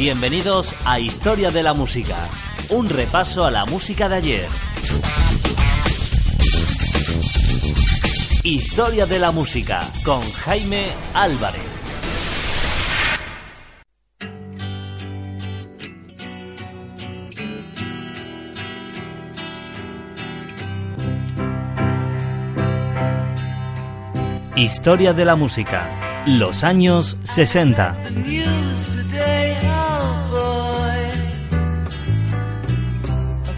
Bienvenidos a Historia de la Música, un repaso a la música de ayer. Historia de la Música con Jaime Álvarez. Historia de la Música, los años 60.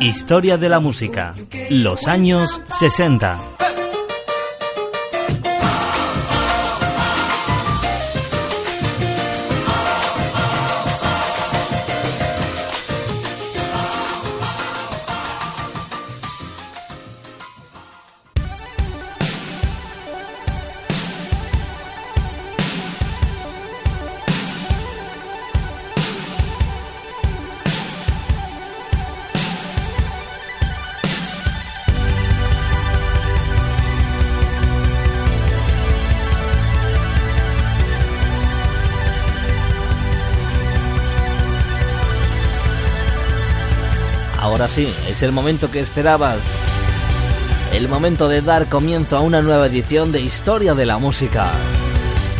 Historia de la música. Los años 60. Sí, es el momento que esperabas. El momento de dar comienzo a una nueva edición de Historia de la Música.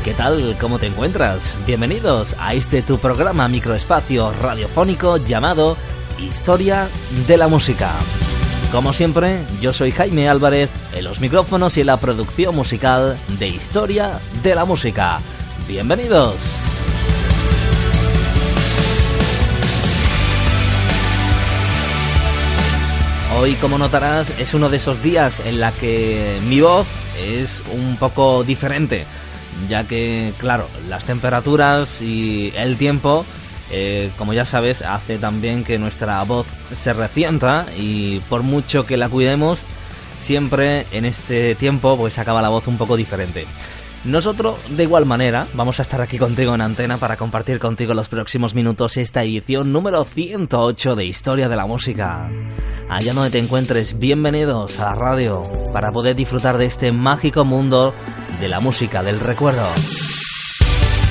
¿Qué tal? ¿Cómo te encuentras? Bienvenidos a este tu programa microespacio radiofónico llamado Historia de la Música. Como siempre, yo soy Jaime Álvarez en los micrófonos y en la producción musical de Historia de la Música. Bienvenidos. Hoy, como notarás, es uno de esos días en la que mi voz es un poco diferente, ya que, claro, las temperaturas y el tiempo, eh, como ya sabes, hace también que nuestra voz se recienta y por mucho que la cuidemos, siempre en este tiempo pues acaba la voz un poco diferente. Nosotros, de igual manera, vamos a estar aquí contigo en antena para compartir contigo los próximos minutos esta edición número 108 de Historia de la Música. Allá donde te encuentres, bienvenidos a la radio para poder disfrutar de este mágico mundo de la música, del recuerdo.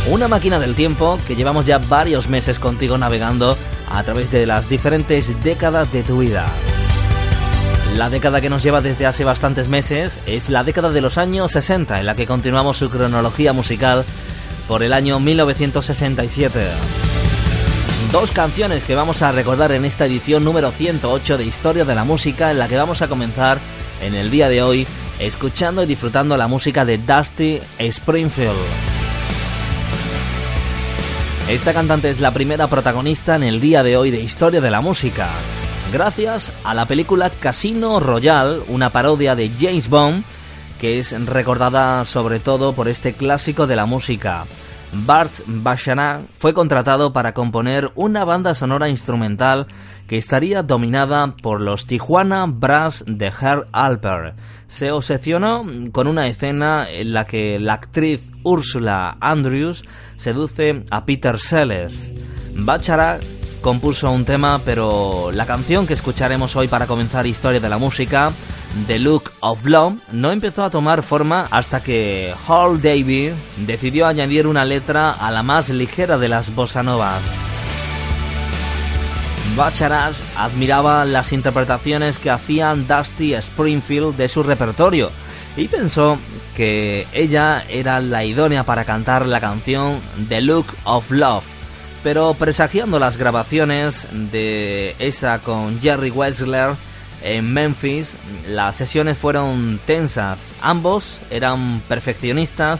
Una máquina del tiempo que llevamos ya varios meses contigo navegando a través de las diferentes décadas de tu vida. La década que nos lleva desde hace bastantes meses es la década de los años 60, en la que continuamos su cronología musical por el año 1967. Dos canciones que vamos a recordar en esta edición número 108 de Historia de la Música, en la que vamos a comenzar en el día de hoy escuchando y disfrutando la música de Dusty Springfield. Esta cantante es la primera protagonista en el día de hoy de Historia de la Música gracias a la película Casino Royale, una parodia de James Bond que es recordada sobre todo por este clásico de la música. Bart Bacharach fue contratado para componer una banda sonora instrumental que estaría dominada por los Tijuana Brass de Herr Alper. Se obsesionó con una escena en la que la actriz Ursula Andrews seduce a Peter Sellers. Bacharach compuso un tema, pero la canción que escucharemos hoy para comenzar Historia de la Música, The Look of Love, no empezó a tomar forma hasta que Hall Davy decidió añadir una letra a la más ligera de las bossa novas. Bacharat admiraba las interpretaciones que hacían Dusty Springfield de su repertorio y pensó que ella era la idónea para cantar la canción The Look of Love. Pero presagiando las grabaciones de esa con Jerry Wessler en Memphis, las sesiones fueron tensas. Ambos eran perfeccionistas,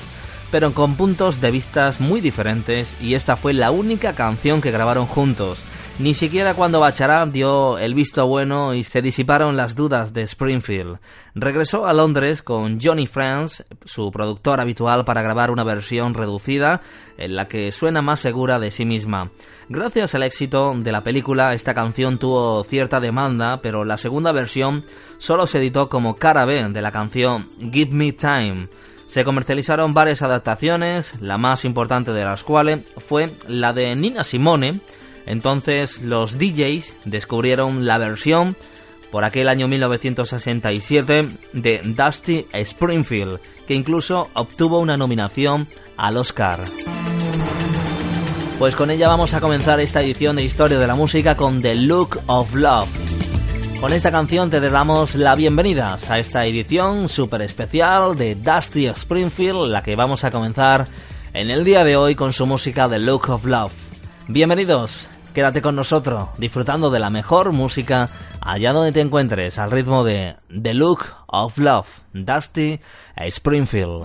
pero con puntos de vistas muy diferentes y esta fue la única canción que grabaron juntos. Ni siquiera cuando Bacharach dio el visto bueno y se disiparon las dudas de Springfield. Regresó a Londres con Johnny France, su productor habitual, para grabar una versión reducida en la que suena más segura de sí misma. Gracias al éxito de la película, esta canción tuvo cierta demanda, pero la segunda versión solo se editó como cara B de la canción Give Me Time. Se comercializaron varias adaptaciones, la más importante de las cuales fue la de Nina Simone, entonces los DJs descubrieron la versión por aquel año 1967 de Dusty Springfield, que incluso obtuvo una nominación al Oscar. Pues con ella vamos a comenzar esta edición de Historia de la Música con The Look of Love. Con esta canción te damos la bienvenida a esta edición súper especial de Dusty Springfield, la que vamos a comenzar en el día de hoy con su música The Look of Love. Bienvenidos, Quédate con nosotros, disfrutando de la mejor música allá donde te encuentres, al ritmo de The Look of Love, Dusty Springfield.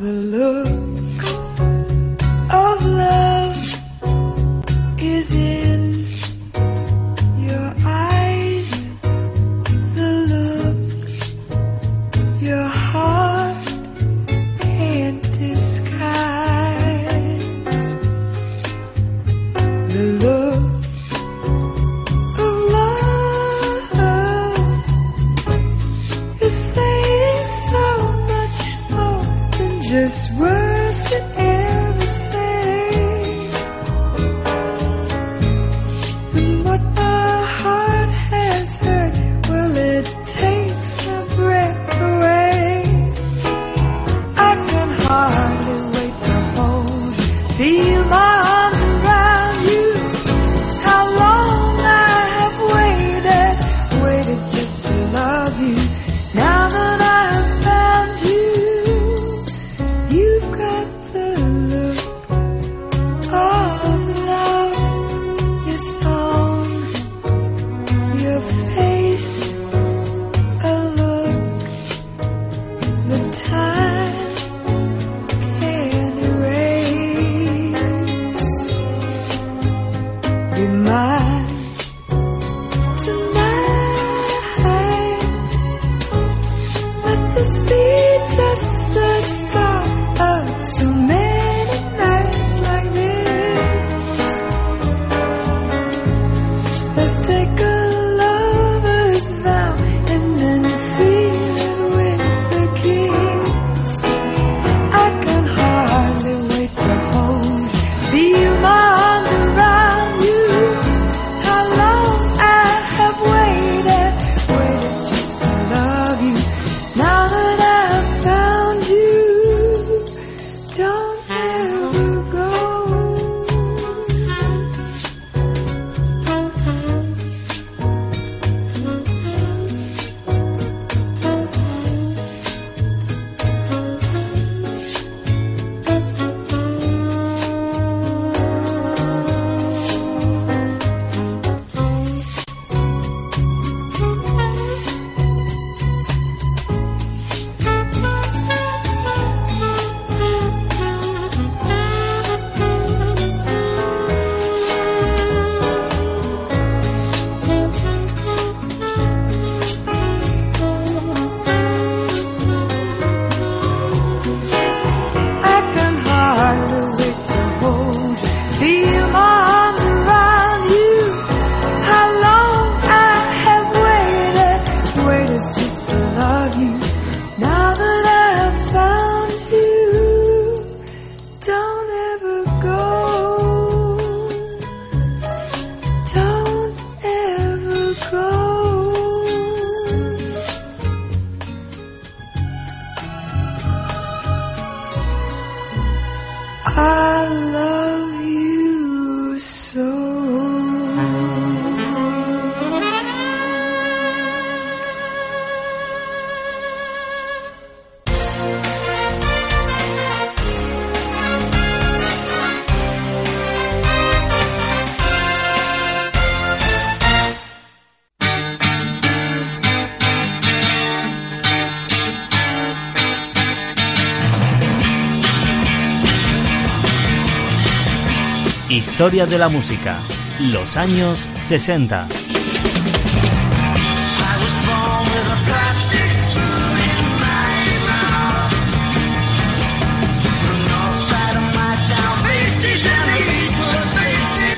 Historia de la música. Los años 60.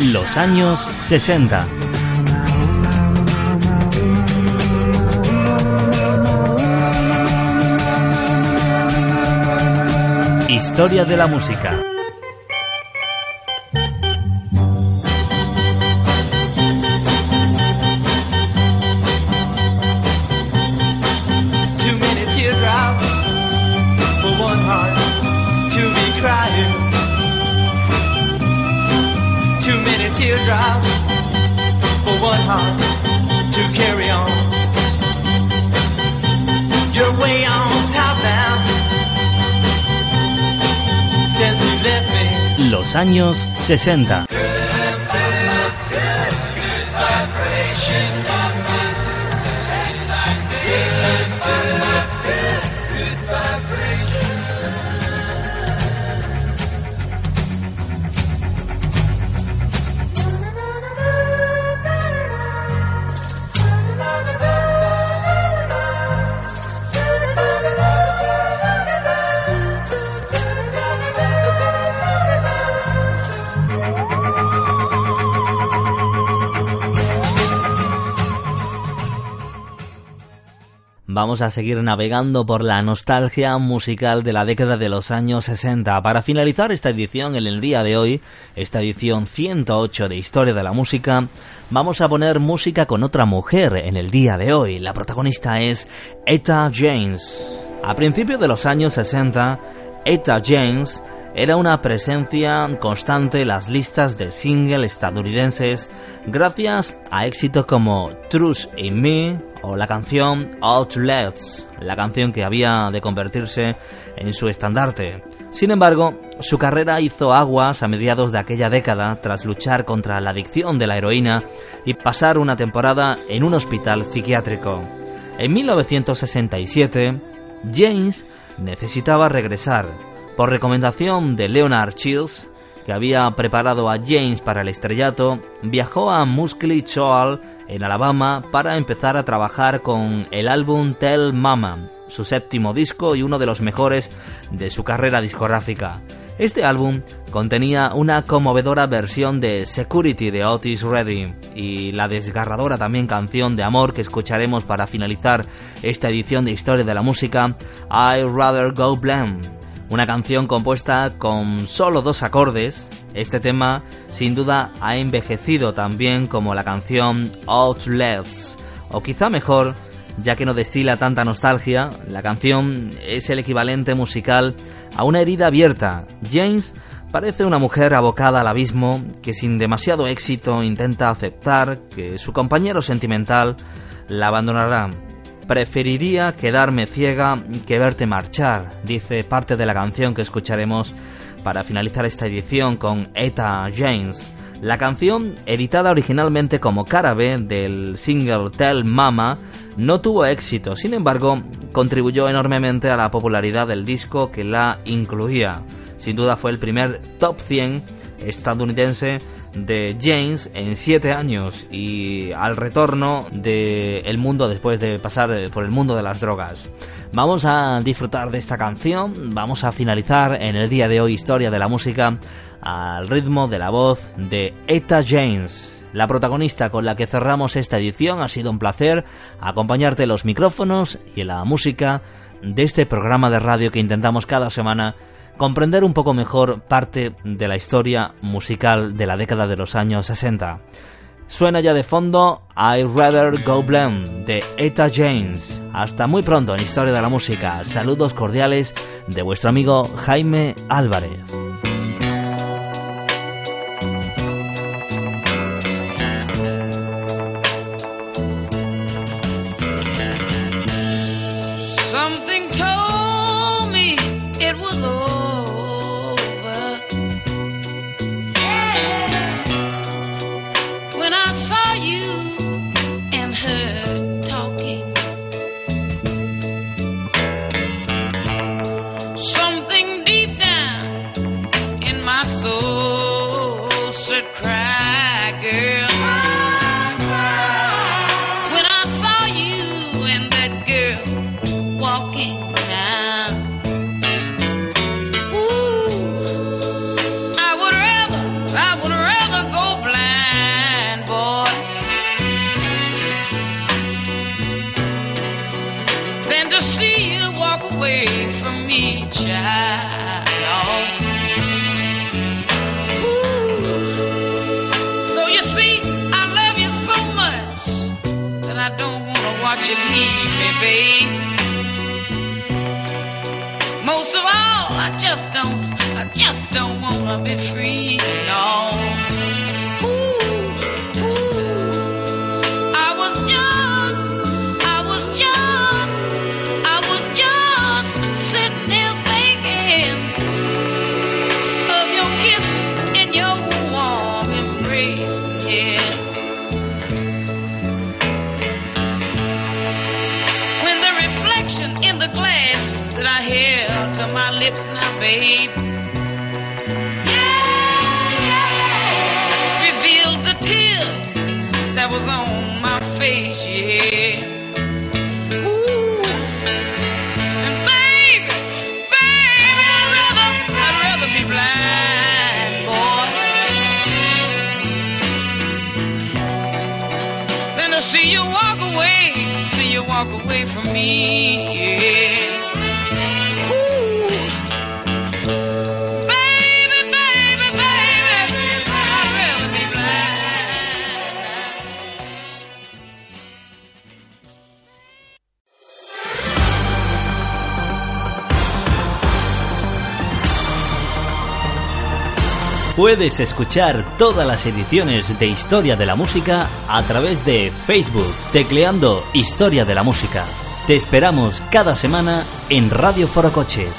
Los años 60. Historia de la música. One heart to be crying. Too many teardrops for one heart to carry on. You're way on top now. Since you left me. Los años 60. Vamos a seguir navegando por la nostalgia musical de la década de los años 60. Para finalizar esta edición en el día de hoy, esta edición 108 de Historia de la Música, vamos a poner música con otra mujer en el día de hoy. La protagonista es Etta James. A principios de los años 60, Etta James era una presencia constante en las listas de single estadounidenses gracias a éxitos como Trust in Me o la canción Outlets, la canción que había de convertirse en su estandarte. Sin embargo, su carrera hizo aguas a mediados de aquella década tras luchar contra la adicción de la heroína y pasar una temporada en un hospital psiquiátrico. En 1967, James necesitaba regresar por recomendación de Leonard Chills, que había preparado a James para el estrellato, viajó a Muscle Shoal, en Alabama, para empezar a trabajar con el álbum Tell Mama, su séptimo disco y uno de los mejores de su carrera discográfica. Este álbum contenía una conmovedora versión de Security de Otis Redding y la desgarradora también canción de amor que escucharemos para finalizar esta edición de Historia de la Música, I'd Rather Go Blam una canción compuesta con solo dos acordes. Este tema sin duda ha envejecido también como la canción Outlets, o quizá mejor, ya que no destila tanta nostalgia, la canción es el equivalente musical a una herida abierta. James parece una mujer abocada al abismo que sin demasiado éxito intenta aceptar que su compañero sentimental la abandonará. Preferiría quedarme ciega que verte marchar, dice parte de la canción que escucharemos para finalizar esta edición con Etta James. La canción, editada originalmente como cara del single Tell Mama, no tuvo éxito, sin embargo, contribuyó enormemente a la popularidad del disco que la incluía. Sin duda fue el primer top 100 estadounidense de James en siete años y al retorno del mundo después de pasar por el mundo de las drogas. Vamos a disfrutar de esta canción, vamos a finalizar en el día de hoy historia de la música al ritmo de la voz de Etta James. La protagonista con la que cerramos esta edición ha sido un placer acompañarte en los micrófonos y en la música de este programa de radio que intentamos cada semana comprender un poco mejor parte de la historia musical de la década de los años 60. Suena ya de fondo I'd Rather Go Blame de Etta James. Hasta muy pronto en Historia de la Música. Saludos cordiales de vuestro amigo Jaime Álvarez. I just don't wanna be free, no. Ooh, ooh. I was just, I was just, I was just sitting there thinking of your kiss and your warm embrace, yeah. When the reflection in the glass that I held to my lips now, babe. Than to see you walk away, see you walk away from me, Puedes escuchar todas las ediciones de Historia de la Música a través de Facebook, tecleando Historia de la Música. Te esperamos cada semana en Radio Foro Coches.